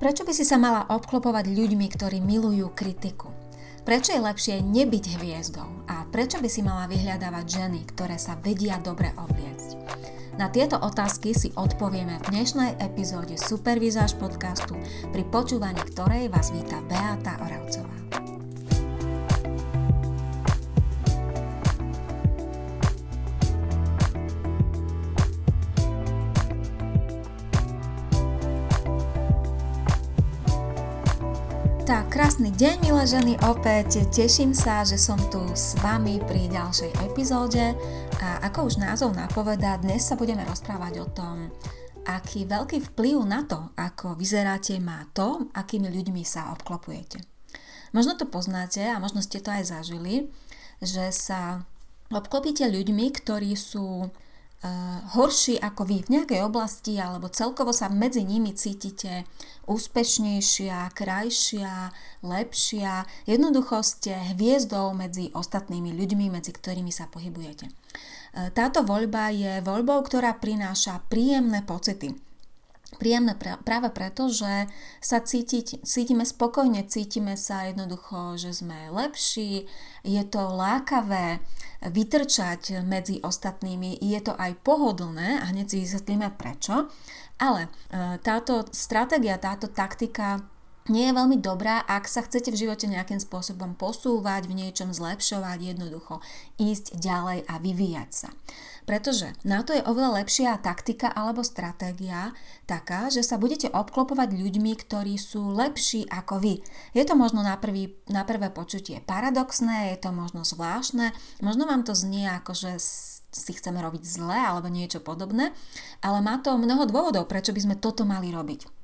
Prečo by si sa mala obklopovať ľuďmi, ktorí milujú kritiku? Prečo je lepšie nebyť hviezdou? A prečo by si mala vyhľadávať ženy, ktoré sa vedia dobre obliecť? Na tieto otázky si odpovieme v dnešnej epizóde Supervizáž podcastu, pri počúvaní ktorej vás víta Beata Oravcová. Deň, milé ženy, opäť teším sa, že som tu s vami pri ďalšej epizóde a ako už názov napovedá, dnes sa budeme rozprávať o tom, aký veľký vplyv na to, ako vyzeráte, má to, akými ľuďmi sa obklopujete. Možno to poznáte a možno ste to aj zažili, že sa obklopíte ľuďmi, ktorí sú horší ako vy v nejakej oblasti alebo celkovo sa medzi nimi cítite úspešnejšia, krajšia, lepšia. Jednoducho ste hviezdou medzi ostatnými ľuďmi, medzi ktorými sa pohybujete. Uh, táto voľba je voľbou, ktorá prináša príjemné pocity príjemné práve preto, že sa cítiť, cítime spokojne, cítime sa jednoducho, že sme lepší, je to lákavé vytrčať medzi ostatnými, je to aj pohodlné a hneď si vysvetlíme prečo, ale e, táto stratégia, táto taktika nie je veľmi dobrá, ak sa chcete v živote nejakým spôsobom posúvať, v niečom zlepšovať, jednoducho ísť ďalej a vyvíjať sa. Pretože na to je oveľa lepšia taktika alebo stratégia taká, že sa budete obklopovať ľuďmi, ktorí sú lepší ako vy. Je to možno na, prvý, na prvé počutie paradoxné, je to možno zvláštne, možno vám to znie ako, že si chceme robiť zle alebo niečo podobné, ale má to mnoho dôvodov, prečo by sme toto mali robiť.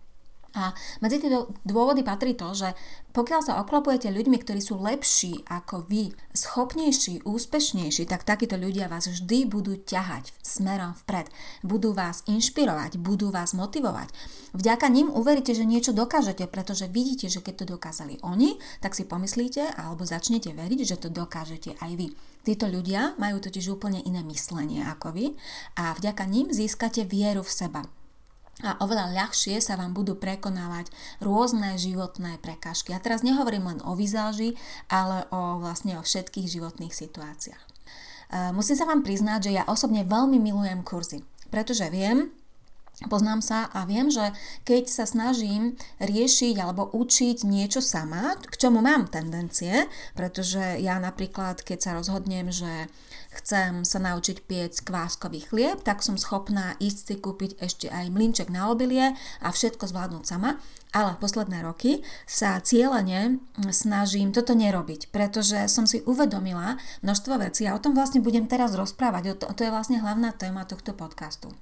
A medzi tie dôvody patrí to, že pokiaľ sa oklopujete ľuďmi, ktorí sú lepší ako vy, schopnejší, úspešnejší, tak takíto ľudia vás vždy budú ťahať smerom vpred. Budú vás inšpirovať, budú vás motivovať. Vďaka nim uveríte, že niečo dokážete, pretože vidíte, že keď to dokázali oni, tak si pomyslíte alebo začnete veriť, že to dokážete aj vy. Títo ľudia majú totiž úplne iné myslenie ako vy a vďaka ním získate vieru v seba a oveľa ľahšie sa vám budú prekonávať rôzne životné prekážky. A teraz nehovorím len o vizáži, ale o vlastne o všetkých životných situáciách. E, musím sa vám priznať, že ja osobne veľmi milujem kurzy, pretože viem, Poznám sa a viem, že keď sa snažím riešiť alebo učiť niečo sama, k čomu mám tendencie, pretože ja napríklad, keď sa rozhodnem, že chcem sa naučiť piec kváskový chlieb, tak som schopná ísť si kúpiť ešte aj mlinček na obilie a všetko zvládnuť sama. Ale posledné roky sa cieľene snažím toto nerobiť, pretože som si uvedomila množstvo vecí a o tom vlastne budem teraz rozprávať. To, to je vlastne hlavná téma tohto podcastu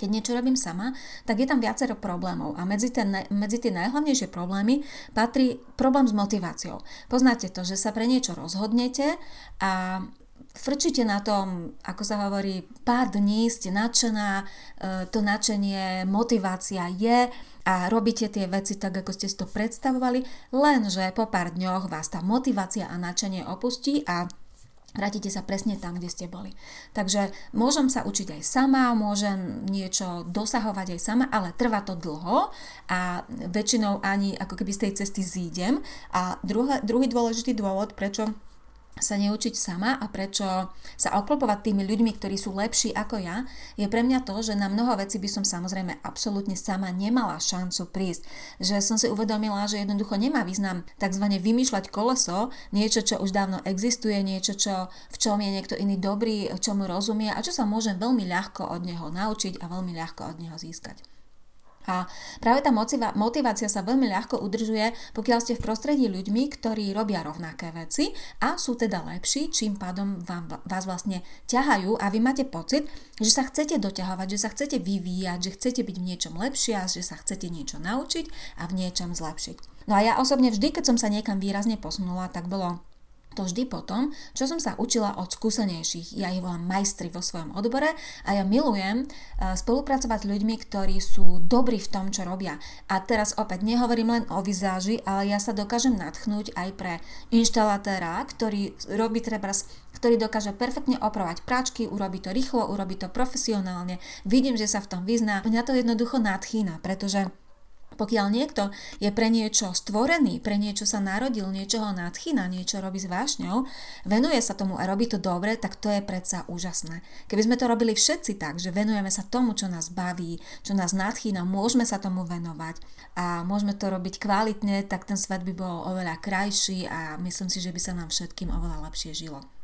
keď niečo robím sama, tak je tam viacero problémov a medzi, ten, medzi tie najhlavnejšie problémy patrí problém s motiváciou. Poznáte to, že sa pre niečo rozhodnete a frčíte na tom, ako sa hovorí, pár dní ste nadšená, e, to nadšenie, motivácia je a robíte tie veci tak, ako ste si to predstavovali, lenže po pár dňoch vás tá motivácia a nadšenie opustí a Vrátite sa presne tam, kde ste boli. Takže môžem sa učiť aj sama, môžem niečo dosahovať aj sama, ale trvá to dlho a väčšinou ani ako keby z tej cesty zídem. A druhý, druhý dôležitý dôvod, prečo sa neučiť sama a prečo sa oklopovať tými ľuďmi, ktorí sú lepší ako ja, je pre mňa to, že na mnoho vecí by som samozrejme absolútne sama nemala šancu prísť. Že som si uvedomila, že jednoducho nemá význam tzv. vymýšľať koleso, niečo, čo už dávno existuje, niečo, čo, v čom je niekto iný dobrý, čomu rozumie a čo sa môžem veľmi ľahko od neho naučiť a veľmi ľahko od neho získať. A práve tá motivácia sa veľmi ľahko udržuje, pokiaľ ste v prostredí ľuďmi, ktorí robia rovnaké veci a sú teda lepší, čím pádom vám, vás vlastne ťahajú a vy máte pocit, že sa chcete doťahovať, že sa chcete vyvíjať, že chcete byť v niečom lepšia, že sa chcete niečo naučiť a v niečom zlepšiť. No a ja osobne vždy, keď som sa niekam výrazne posunula, tak bolo to vždy potom, čo som sa učila od skúsenejších. Ja ich volám majstri vo svojom odbore a ja milujem e, spolupracovať s ľuďmi, ktorí sú dobrí v tom, čo robia. A teraz opäť nehovorím len o vizáži, ale ja sa dokážem natchnúť aj pre inštalatéra, ktorý robí treba ktorý dokáže perfektne opravať práčky, urobí to rýchlo, urobí to profesionálne. Vidím, že sa v tom vyzná. Mňa to jednoducho nadchýna, pretože Pokiaľ niekto je pre niečo stvorený, pre niečo sa narodil, niečoho nadchýna, niečo robí s vášňou, venuje sa tomu a robí to dobre, tak to je predsa úžasné. Keby sme to robili všetci tak, že venujeme sa tomu, čo nás baví, čo nás nadchýna, môžeme sa tomu venovať a môžeme to robiť kvalitne, tak ten svet by bol oveľa krajší a myslím si, že by sa nám všetkým oveľa lepšie žilo.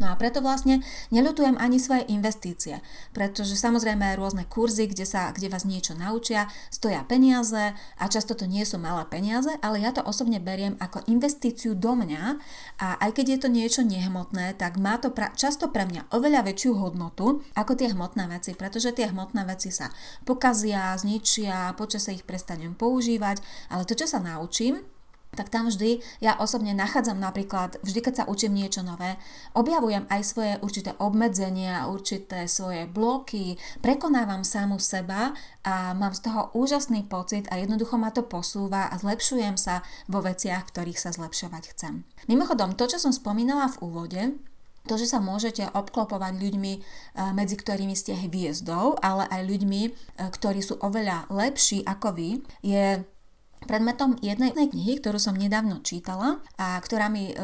No a preto vlastne neľutujem ani svoje investície, pretože samozrejme rôzne kurzy, kde, sa, kde vás niečo naučia, stoja peniaze a často to nie sú malé peniaze, ale ja to osobne beriem ako investíciu do mňa a aj keď je to niečo nehmotné, tak má to pra, často pre mňa oveľa väčšiu hodnotu ako tie hmotné veci, pretože tie hmotné veci sa pokazia, zničia, počas sa ich prestanem používať, ale to, čo sa naučím, tak tam vždy ja osobne nachádzam napríklad, vždy keď sa učím niečo nové, objavujem aj svoje určité obmedzenia, určité svoje bloky, prekonávam samu seba a mám z toho úžasný pocit a jednoducho ma to posúva a zlepšujem sa vo veciach, ktorých sa zlepšovať chcem. Mimochodom, to, čo som spomínala v úvode, to, že sa môžete obklopovať ľuďmi, eh, medzi ktorými ste hviezdou, ale aj ľuďmi, eh, ktorí sú oveľa lepší ako vy, je predmetom jednej knihy, ktorú som nedávno čítala a ktorá mi e,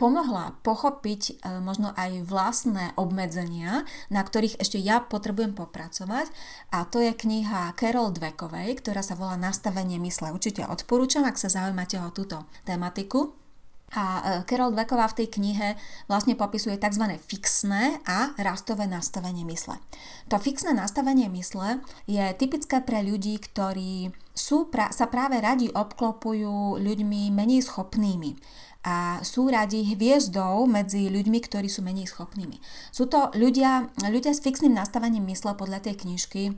pomohla pochopiť e, možno aj vlastné obmedzenia, na ktorých ešte ja potrebujem popracovať. A to je kniha Carol Dwekovej, ktorá sa volá Nastavenie mysle. Určite odporúčam, ak sa zaujímate o túto tematiku. A e, Carol Dweková v tej knihe vlastne popisuje tzv. fixné a rastové nastavenie mysle. To fixné nastavenie mysle je typické pre ľudí, ktorí sú, pra, sa práve radi obklopujú ľuďmi menej schopnými a sú radi hviezdou medzi ľuďmi, ktorí sú menej schopnými. Sú to ľudia, ľudia s fixným nastavením mysle podľa tej knižky,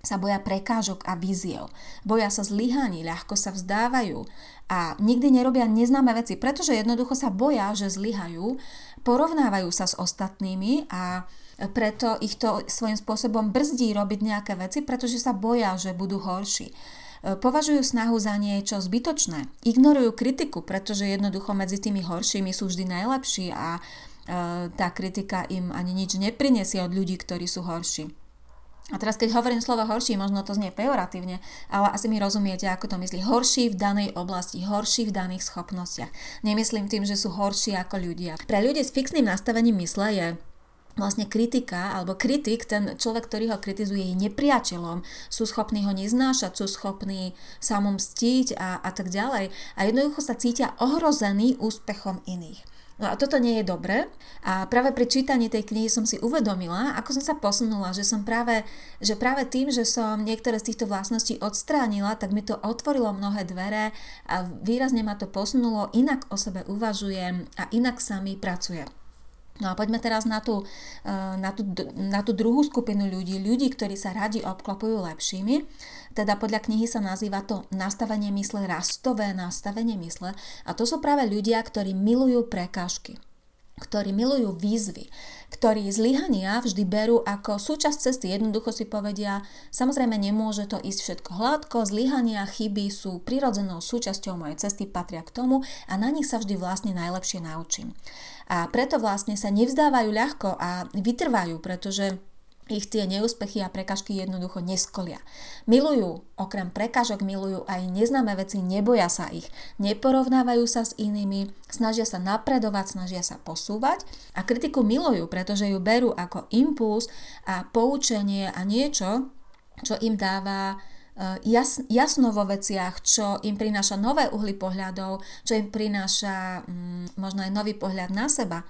sa boja prekážok a víziev. Boja sa zlyhaní, ľahko sa vzdávajú a nikdy nerobia neznáme veci, pretože jednoducho sa boja, že zlyhajú, porovnávajú sa s ostatnými a preto ich to svojím spôsobom brzdí robiť nejaké veci, pretože sa boja, že budú horší. Považujú snahu za niečo zbytočné. Ignorujú kritiku, pretože jednoducho medzi tými horšími sú vždy najlepší a e, tá kritika im ani nič neprinesie od ľudí, ktorí sú horší. A teraz keď hovorím slovo horší, možno to znie pejoratívne, ale asi mi rozumiete, ako to myslí. Horší v danej oblasti, horší v daných schopnostiach. Nemyslím tým, že sú horší ako ľudia. Pre ľudí s fixným nastavením mysle je vlastne kritika alebo kritik, ten človek, ktorý ho kritizuje, je nepriateľom, sú schopní ho neznášať, sú schopní sa mu mstiť a, a tak ďalej. A jednoducho sa cítia ohrození úspechom iných. No a toto nie je dobre a práve pri čítaní tej knihy som si uvedomila, ako som sa posunula, že som práve, že práve tým, že som niektoré z týchto vlastností odstránila, tak mi to otvorilo mnohé dvere a výrazne ma to posunulo, inak o sebe uvažujem a inak sa mi pracuje. No a poďme teraz na tú, e, na, tú, na tú druhú skupinu ľudí, ľudí, ktorí sa radi obklopujú lepšími. Teda podľa knihy sa nazýva to nastavenie mysle, rastové nastavenie mysle. A to sú práve ľudia, ktorí milujú prekážky ktorí milujú výzvy, ktorí zlyhania vždy berú ako súčasť cesty. Jednoducho si povedia, samozrejme nemôže to ísť všetko hladko, zlyhania, chyby sú prirodzenou súčasťou mojej cesty, patria k tomu a na nich sa vždy vlastne najlepšie naučím. A preto vlastne sa nevzdávajú ľahko a vytrvajú, pretože ich tie neúspechy a prekažky jednoducho neskolia. Milujú, okrem prekažok milujú aj neznáme veci, neboja sa ich, neporovnávajú sa s inými, snažia sa napredovať, snažia sa posúvať a kritiku milujú, pretože ju berú ako impuls a poučenie a niečo, čo im dáva Eh, jas, jasno vo veciach, čo im prináša nové uhly pohľadov, čo im prináša mm, možno aj nový pohľad na seba.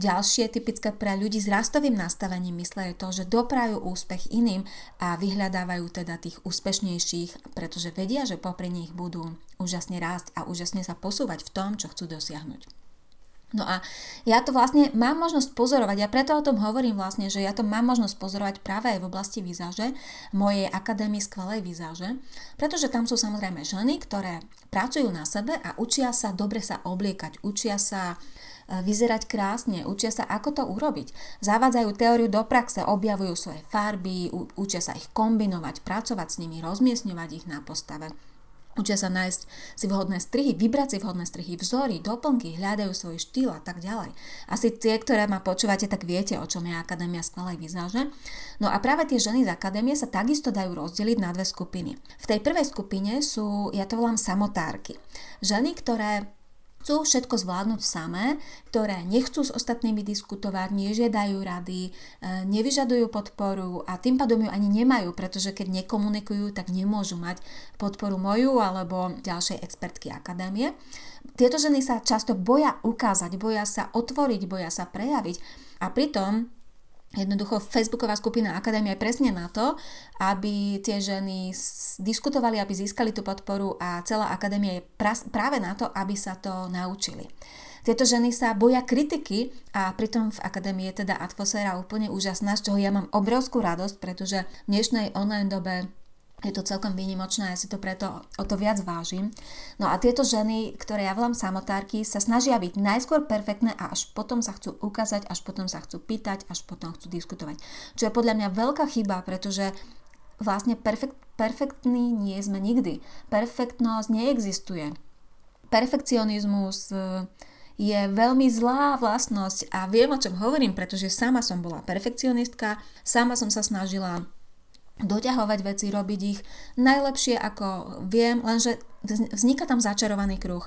Ďalšie typické pre ľudí s rastovým nastavením mysle je to, že doprajú úspech iným a vyhľadávajú teda tých úspešnejších, pretože vedia, že popri nich budú úžasne rásť a úžasne sa posúvať v tom, čo chcú dosiahnuť. No a ja to vlastne mám možnosť pozorovať, ja preto o tom hovorím vlastne, že ja to mám možnosť pozorovať práve aj v oblasti výzaže, mojej akadémie skvelej výzaže, pretože tam sú samozrejme ženy, ktoré pracujú na sebe a učia sa dobre sa obliekať, učia sa e, vyzerať krásne, učia sa, ako to urobiť. Zavádzajú teóriu do praxe, objavujú svoje farby, učia sa ich kombinovať, pracovať s nimi, rozmiestňovať ich na postave. Učia sa nájsť si vhodné strihy, vybrať si vhodné strihy, vzory, doplnky, hľadajú svoj štýl a tak ďalej. Asi tie, ktoré ma počúvate, tak viete, o čom je Akadémia skvelej výzáže. No a práve tie ženy z Akadémie sa takisto dajú rozdeliť na dve skupiny. V tej prvej skupine sú, ja to volám samotárky. Ženy, ktoré chcú všetko zvládnuť samé, ktoré nechcú s ostatnými diskutovať, nežiadajú rady, e, nevyžadujú podporu a tým pádom ju ani nemajú, pretože keď nekomunikujú, tak nemôžu mať podporu moju alebo ďalšej expertky akadémie. Tieto ženy sa často boja ukázať, boja sa otvoriť, boja sa prejaviť a pritom Jednoducho Facebooková skupina Akadémia je presne na to, aby tie ženy diskutovali, aby získali tú podporu a celá Akadémia je práve na to, aby sa to naučili. Tieto ženy sa boja kritiky a pritom v akadémii je teda atmosféra úplne úžasná, z čoho ja mám obrovskú radosť, pretože v dnešnej online dobe je to celkom výnimočné, ja si to preto o to viac vážim. No a tieto ženy, ktoré ja volám samotárky, sa snažia byť najskôr perfektné a až potom sa chcú ukázať, až potom sa chcú pýtať, až potom chcú diskutovať. Čo je podľa mňa veľká chyba, pretože vlastne perfekt, perfektní nie sme nikdy. Perfektnosť neexistuje. Perfekcionizmus e, je veľmi zlá vlastnosť a viem, o čom hovorím, pretože sama som bola perfekcionistka, sama som sa snažila doťahovať veci, robiť ich najlepšie ako viem, lenže vzniká tam začarovaný kruh.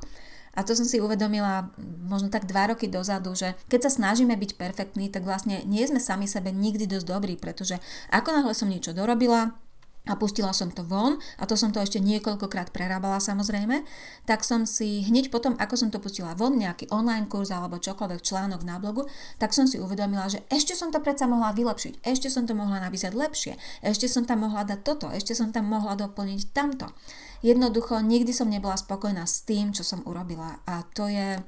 A to som si uvedomila možno tak dva roky dozadu, že keď sa snažíme byť perfektní, tak vlastne nie sme sami sebe nikdy dosť dobrí, pretože ako náhle som niečo dorobila, a pustila som to von, a to som to ešte niekoľkokrát prerábala samozrejme, tak som si hneď potom, ako som to pustila von, nejaký online kurz alebo čokoľvek článok na blogu, tak som si uvedomila, že ešte som to predsa mohla vylepšiť, ešte som to mohla napísať lepšie, ešte som tam mohla dať toto, ešte som tam mohla doplniť tamto. Jednoducho, nikdy som nebola spokojná s tým, čo som urobila a to je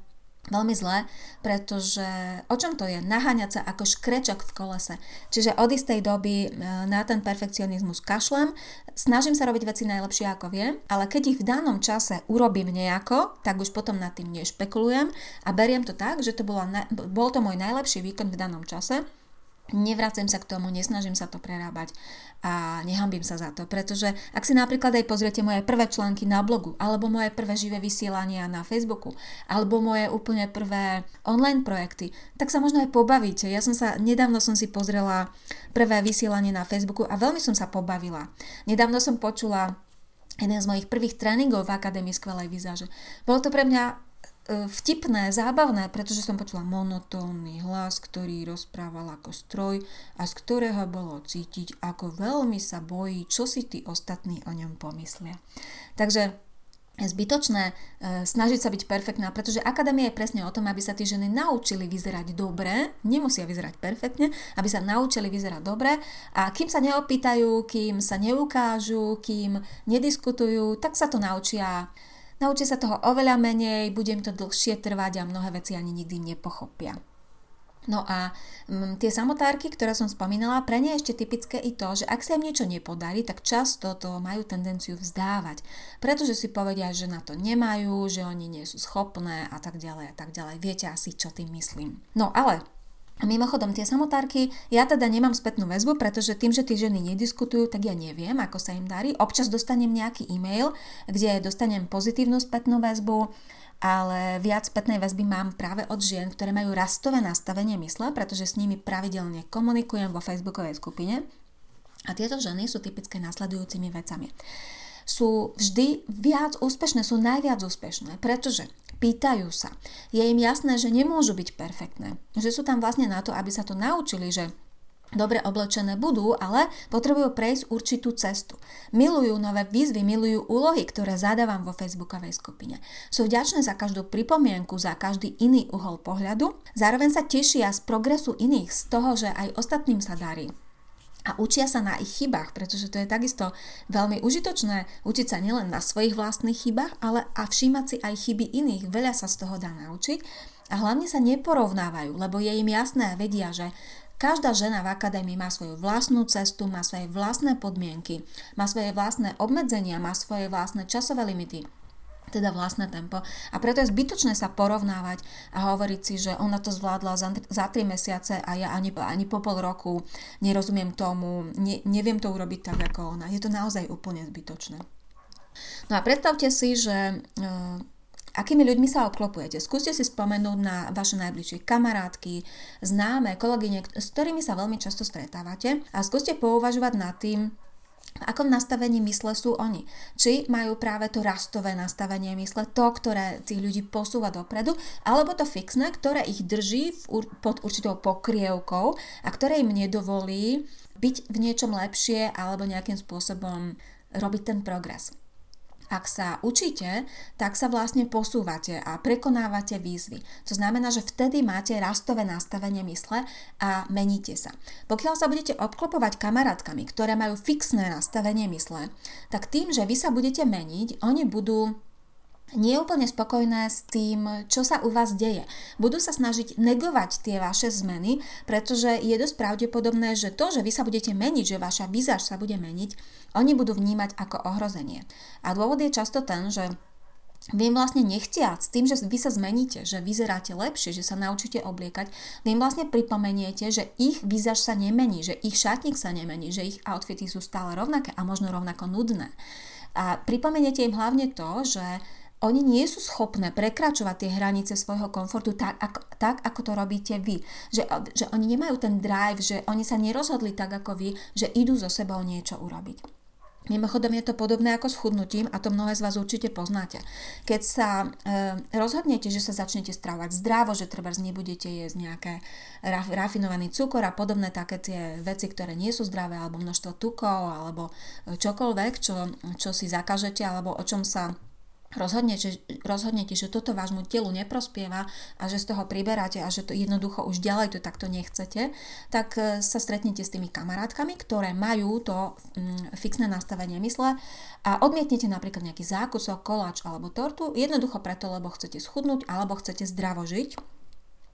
veľmi zlé, pretože o čom to je? Naháňať sa ako škrečok v kolese. Čiže od istej doby e, na ten perfekcionizmus kašlem, snažím sa robiť veci najlepšie ako viem, ale keď ich v danom čase urobím nejako, tak už potom nad tým nešpekulujem a beriem to tak, že to bola, bol to môj najlepší výkon v danom čase Nevracem sa k tomu, nesnažím sa to prerábať a nehambím sa za to, pretože ak si napríklad aj pozriete moje prvé články na blogu, alebo moje prvé živé vysielania na Facebooku, alebo moje úplne prvé online projekty, tak sa možno aj pobavíte. Ja som sa, nedávno som si pozrela prvé vysielanie na Facebooku a veľmi som sa pobavila. Nedávno som počula jeden z mojich prvých tréningov v Akadémii skvelej výzaže. Bolo to pre mňa vtipné, zábavné, pretože som počula monotónny hlas, ktorý rozprával ako stroj a z ktorého bolo cítiť, ako veľmi sa bojí, čo si tí ostatní o ňom pomyslia. Takže zbytočné e, snažiť sa byť perfektná, pretože akadémia je presne o tom, aby sa tie ženy naučili vyzerať dobre, nemusia vyzerať perfektne, aby sa naučili vyzerať dobre a kým sa neopýtajú, kým sa neukážu, kým nediskutujú, tak sa to naučia Naučia sa toho oveľa menej, budem to dlhšie trvať a mnohé veci ani nikdy nepochopia. No a m, mm, tie samotárky, ktoré som spomínala, pre ne je ešte typické i to, že ak sa im niečo nepodarí, tak často to majú tendenciu vzdávať, pretože si povedia, že na to nemajú, že oni nie sú schopné a tak ďalej a tak ďalej. Viete asi, čo tým myslím. No ale mimochodom, tie samotárky, ja teda nemám spätnú väzbu, pretože tým, že tie ženy nediskutujú, tak ja neviem, ako sa im darí. Občas dostanem nejaký e-mail, kde dostanem pozitívnu spätnú väzbu, ale viac spätnej väzby mám práve od žien, ktoré majú rastové nastavenie mysle, pretože s nimi pravidelne komunikujem vo facebookovej skupine. A tieto ženy sú typické nasledujúcimi vecami sú vždy viac úspešné, sú najviac úspešné, pretože pýtajú sa. Je im jasné, že nemôžu byť perfektné, že sú tam vlastne na to, aby sa to naučili, že dobre oblečené budú, ale potrebujú prejsť určitú cestu. Milujú nové výzvy, milujú úlohy, ktoré zadávam vo facebookovej skupine. Sú vďačné za každú pripomienku, za každý iný uhol pohľadu, zároveň sa tešia z progresu iných, z toho, že aj ostatným sa darí a učia sa na ich chybách, pretože to je takisto veľmi užitočné učiť sa nielen na svojich vlastných chybách, ale a všímať si aj chyby iných. Veľa sa z toho dá naučiť a hlavne sa neporovnávajú, lebo je im jasné a vedia, že Každá žena v akadémii má svoju vlastnú cestu, má svoje vlastné podmienky, má svoje vlastné obmedzenia, má svoje vlastné časové limity teda vlastné tempo. A preto je zbytočné sa porovnávať a hovoriť si, že ona to zvládla za, za 3 mesiace a ja ani, ani po pol roku nerozumiem tomu, ne, neviem to urobiť tak ako ona. Je to naozaj úplne zbytočné. No a predstavte si, že uh, akými ľuďmi sa obklopujete. Skúste si spomenúť na vaše najbližšie kamarátky, známe, kolegyne, s ktorými sa veľmi často stretávate a skúste pouvažovať nad tým, v akom nastavení mysle sú oni. Či majú práve to rastové nastavenie mysle, to, ktoré tých ľudí posúva dopredu, alebo to fixné, ktoré ich drží pod určitou pokrievkou a ktoré im nedovolí byť v niečom lepšie alebo nejakým spôsobom robiť ten progres. Ak sa učíte, tak sa vlastne posúvate a prekonávate výzvy. To znamená, že vtedy máte rastové nastavenie mysle a meníte sa. Pokiaľ sa budete obklopovať kamarátkami, ktoré majú fixné nastavenie mysle, tak tým, že vy sa budete meniť, oni budú nie úplne spokojné s tým, čo sa u vás deje. Budú sa snažiť negovať tie vaše zmeny, pretože je dosť pravdepodobné, že to, že vy sa budete meniť, že vaša vizáž sa bude meniť, oni budú vnímať ako ohrozenie. A dôvod je často ten, že vy im vlastne nechtiac, tým, že vy sa zmeníte, že vyzeráte lepšie, že sa naučíte obliekať, vy im vlastne pripomeniete, že ich výzaž sa nemení, že ich šatník sa nemení, že ich outfity sú stále rovnaké a možno rovnako nudné. A pripomeniete im hlavne to, že oni nie sú schopné prekračovať tie hranice svojho komfortu tak ako, tak, ako to robíte vy. Že, že oni nemajú ten drive, že oni sa nerozhodli tak ako vy, že idú so sebou niečo urobiť. Mimochodom je to podobné ako s chudnutím a to mnohé z vás určite poznáte. Keď sa e, rozhodnete, že sa začnete stravovať zdravo, že treba nebudete jesť nejaké raf, rafinovaný cukor a podobné také tie veci, ktoré nie sú zdravé, alebo množstvo tukov, alebo čokoľvek, čo, čo si zakažete, alebo o čom sa rozhodnete, rozhodnete, že toto vášmu telu neprospieva a že z toho priberáte a že to jednoducho už ďalej to takto nechcete, tak e, sa stretnete s tými kamarátkami, ktoré majú to mm, fixné nastavenie mysle a odmietnete napríklad nejaký zákusok, koláč alebo tortu, jednoducho preto, lebo chcete schudnúť alebo chcete zdravo žiť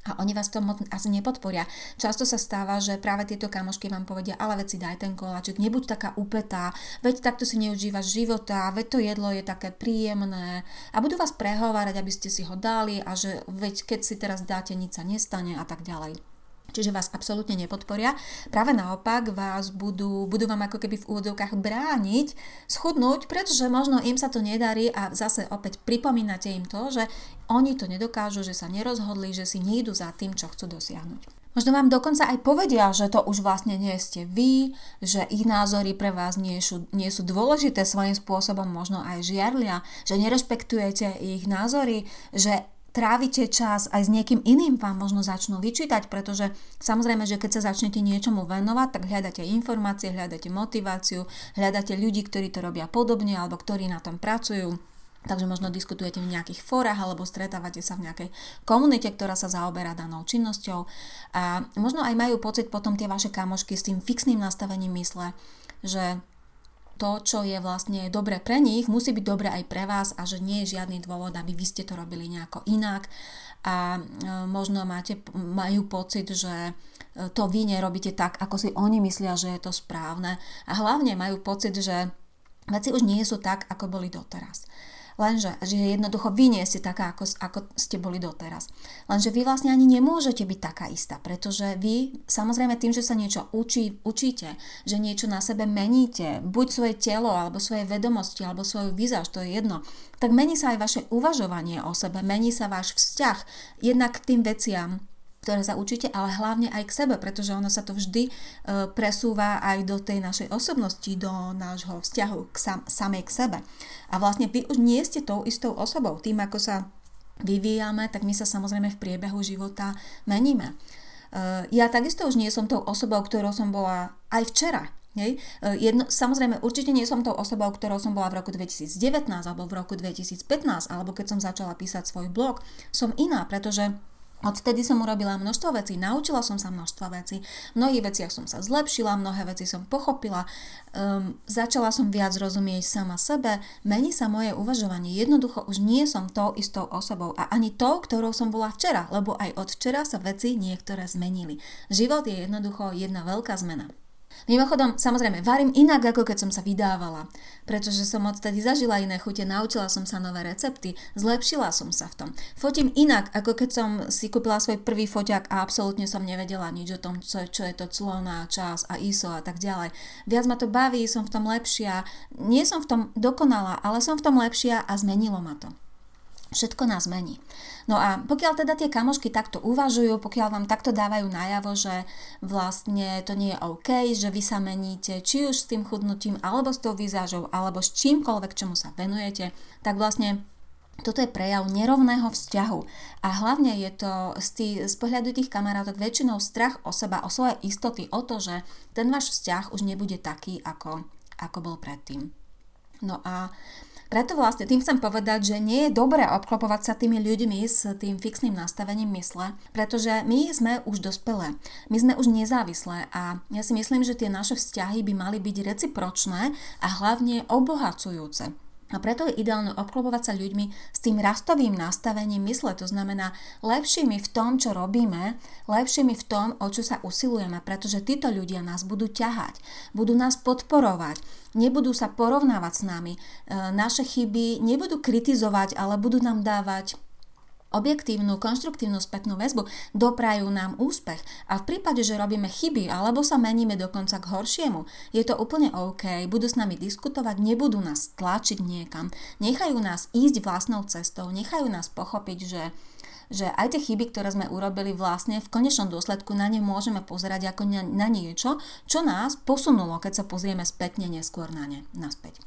a oni vás to moc asi nepodporia. Často sa stáva, že práve tieto kamošky vám povedia, ale veď si daj ten koláčik, nebuď taká upetá, veď takto si neužívaš života, veď to jedlo je také príjemné a budú vás prehovárať, aby ste si ho dali a že veď keď si teraz dáte, nič sa nestane a tak ďalej čiže vás absolútne nepodporia. Práve naopak vás budú, budú vám ako keby v úvodovkách brániť schudnúť, pretože možno im sa to nedarí a zase opäť pripomínate im to, že oni to nedokážu, že sa nerozhodli, že si nejdu za tým, čo chcú dosiahnuť. Možno vám dokonca aj povedia, že to už vlastne nie ste vy, že ich názory pre vás nie sú, nie sú dôležité svojím spôsobom, možno aj žiarlia, že nerespektujete ich názory, že trávite čas aj s niekým iným vám možno začnú vyčítať, pretože samozrejme, že keď sa začnete niečomu venovať, tak hľadáte informácie, hľadáte motiváciu, hľadáte ľudí, ktorí to robia podobne alebo ktorí na tom pracujú. Takže možno diskutujete v nejakých fórach alebo stretávate sa v nejakej komunite, ktorá sa zaoberá danou činnosťou. A možno aj majú pocit potom tie vaše kamošky s tým fixným nastavením mysle, že to, čo je vlastne dobre pre nich, musí byť dobre aj pre vás a že nie je žiadny dôvod, aby vy ste to robili nejako inak a e, možno máte, majú pocit, že e, to vy nerobíte tak, ako si oni myslia, že je to správne a hlavne majú pocit, že veci už nie sú tak, ako boli doteraz. Lenže, že jednoducho vy nie ste taká, ako, ako ste boli doteraz. Lenže vy vlastne ani nemôžete byť taká istá, pretože vy, samozrejme tým, že sa niečo učí, učíte, že niečo na sebe meníte, buď svoje telo, alebo svoje vedomosti, alebo svoju výzaž, to je jedno, tak mení sa aj vaše uvažovanie o sebe, mení sa váš vzťah jednak k tým veciam, ktoré sa učíte, ale hlavne aj k sebe, pretože ono sa to vždy e, presúva aj do tej našej osobnosti, do nášho vzťahu k sam, samej k sebe. A vlastne vy už nie ste tou istou osobou. Tým, ako sa vyvíjame, tak my sa samozrejme v priebehu života meníme. E, ja takisto už nie som tou osobou, ktorou som bola aj včera. Hej. E, jedno, samozrejme, určite nie som tou osobou, ktorou som bola v roku 2019 alebo v roku 2015, alebo keď som začala písať svoj blog. Som iná, pretože Odtedy som urobila množstvo vecí, naučila som sa množstvo vecí, v mnohých veciach som sa zlepšila, mnohé veci som pochopila, um, začala som viac rozumieť sama sebe, mení sa moje uvažovanie, jednoducho už nie som tou istou osobou a ani tou, ktorou som bola včera, lebo aj od včera sa veci niektoré zmenili. Život je jednoducho jedna veľká zmena. Mimochodom, samozrejme, varím inak, ako keď som sa vydávala, pretože som odtedy zažila iné chute, naučila som sa nové recepty, zlepšila som sa v tom. Fotím inak, ako keď som si kúpila svoj prvý foťák a absolútne som nevedela nič o tom, čo, čo je to clona, čas a ISO a tak ďalej. Viac ma to baví, som v tom lepšia. Nie som v tom dokonalá, ale som v tom lepšia a zmenilo ma to. Všetko nás mení. No a pokiaľ teda tie kamošky takto uvažujú, pokiaľ vám takto dávajú najavo, že vlastne to nie je OK, že vy sa meníte či už s tým chudnutím, alebo s tou výzážou, alebo s čímkoľvek, čomu sa venujete, tak vlastne toto je prejav nerovného vzťahu a hlavne je to z, tý, z pohľadu tých kamarátok väčšinou strach o seba, o svoje istoty, o to, že ten váš vzťah už nebude taký, ako, ako bol predtým. No a preto vlastne tým chcem povedať, že nie je dobré obklopovať sa tými ľuďmi s tým fixným nastavením mysle, pretože my sme už dospelé, my sme už nezávislé a ja si myslím, že tie naše vzťahy by mali byť recipročné a hlavne obohacujúce. A preto je ideálne obklopovať sa ľuďmi s tým rastovým nastavením mysle, to znamená lepšími v tom, čo robíme, lepšími v tom, o čo sa usilujeme, pretože títo ľudia nás budú ťahať, budú nás podporovať, nebudú sa porovnávať s nami, e, naše chyby nebudú kritizovať, ale budú nám dávať objektívnu, konštruktívnu spätnú väzbu, doprajú nám úspech. A v prípade, že robíme chyby alebo sa meníme dokonca k horšiemu, je to úplne OK, budú s nami diskutovať, nebudú nás tlačiť niekam, nechajú nás ísť vlastnou cestou, nechajú nás pochopiť, že že aj tie chyby, ktoré sme urobili vlastne v konečnom dôsledku na ne môžeme pozerať ako na, niečo, čo nás posunulo, keď sa pozrieme spätne neskôr na ne, naspäť.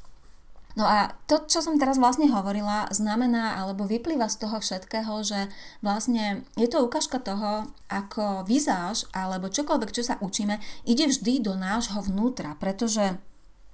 No a to, čo som teraz vlastne hovorila, znamená alebo vyplýva z toho všetkého, že vlastne je to ukážka toho, ako vizáž alebo čokoľvek, čo sa učíme, ide vždy do nášho vnútra, pretože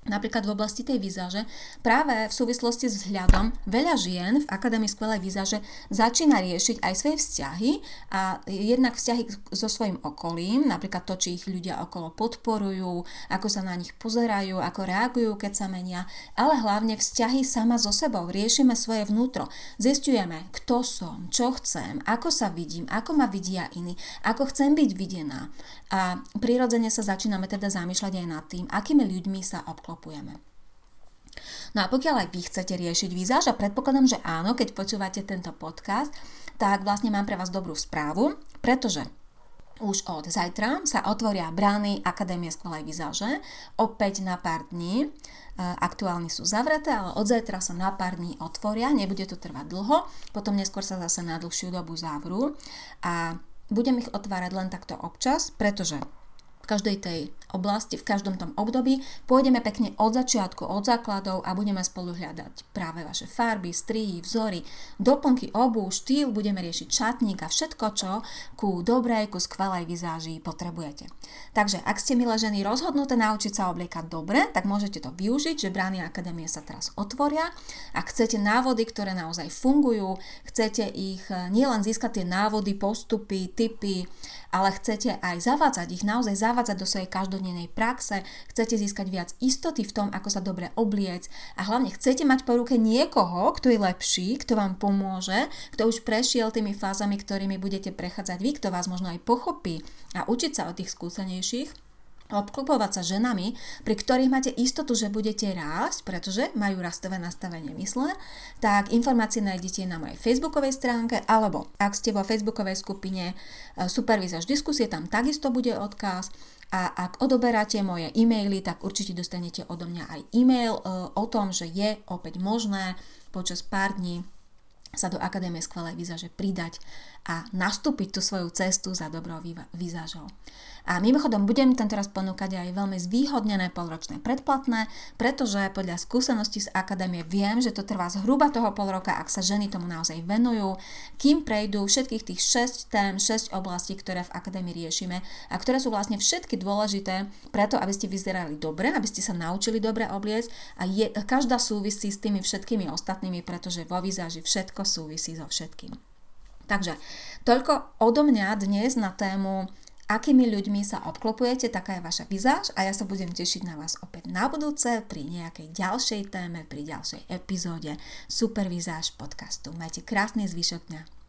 Napríklad v oblasti tej výzaže, práve v súvislosti s vzhľadom, veľa žien v Akadémii skvelej výzaže začína riešiť aj svoje vzťahy a jednak vzťahy so svojím okolím, napríklad to, či ich ľudia okolo podporujú, ako sa na nich pozerajú, ako reagujú, keď sa menia, ale hlavne vzťahy sama so sebou. Riešime svoje vnútro. Zistujeme, kto som, čo chcem, ako sa vidím, ako ma vidia iní, ako chcem byť videná. A prirodzene sa začíname teda zamýšľať aj nad tým, akými ľuďmi sa obklopujú obklopujeme. No a pokiaľ aj vy chcete riešiť výzaž, a predpokladám, že áno, keď počúvate tento podcast, tak vlastne mám pre vás dobrú správu, pretože už od zajtra sa otvoria brány Akadémie skvelej výzaže, opäť na pár dní. E, aktuálne sú zavreté, ale od zajtra sa na pár dní otvoria, nebude to trvať dlho, potom neskôr sa zase na dlhšiu dobu zavrú a budem ich otvárať len takto občas, pretože každej tej oblasti, v každom tom období pôjdeme pekne od začiatku, od základov a budeme spolu hľadať práve vaše farby, strihy, vzory, doplnky obu, štýl, budeme riešiť šatník a všetko, čo ku dobrej, ku skvelej vizáži potrebujete. Takže ak ste milé ženy rozhodnuté naučiť sa obliekať dobre, tak môžete to využiť, že brány akadémie sa teraz otvoria. Ak chcete návody, ktoré naozaj fungujú, chcete ich eh, nielen získať tie návody, postupy, typy, ale chcete aj zavádzať ich, naozaj zavádzať do svojej každodennej praxe, chcete získať viac istoty v tom, ako sa dobre obliec a hlavne chcete mať po ruke niekoho, kto je lepší, kto vám pomôže, kto už prešiel tými fázami, ktorými budete prechádzať vy, kto vás možno aj pochopí a učiť sa od tých skúsenejších, obklopovať sa ženami, pri ktorých máte istotu, že budete rásť, pretože majú rastové nastavenie mysle, tak informácie nájdete na mojej facebookovej stránke, alebo ak ste vo facebookovej skupine e, Supervizáž diskusie, tam takisto bude odkaz. A ak odoberáte moje e-maily, tak určite dostanete odo mňa aj e-mail e, o tom, že je opäť možné počas pár dní sa do Akadémie skvelej výzaže pridať a nastúpiť tú svoju cestu za dobrou výzažou. A mimochodom budem tento raz ponúkať aj veľmi zvýhodnené polročné predplatné, pretože podľa skúseností z akadémie viem, že to trvá zhruba toho pol roka, ak sa ženy tomu naozaj venujú, kým prejdú všetkých tých 6 tém, 6 oblastí, ktoré v akadémii riešime a ktoré sú vlastne všetky dôležité preto, aby ste vyzerali dobre, aby ste sa naučili dobre obliecť a je, každá súvisí s tými všetkými ostatnými, pretože vo výzáži všetko súvisí so všetkým. Takže toľko odo mňa dnes na tému akými ľuďmi sa obklopujete, taká je vaša vizáž a ja sa budem tešiť na vás opäť na budúce pri nejakej ďalšej téme, pri ďalšej epizóde Supervizáž podcastu. Majte krásny zvyšok dňa.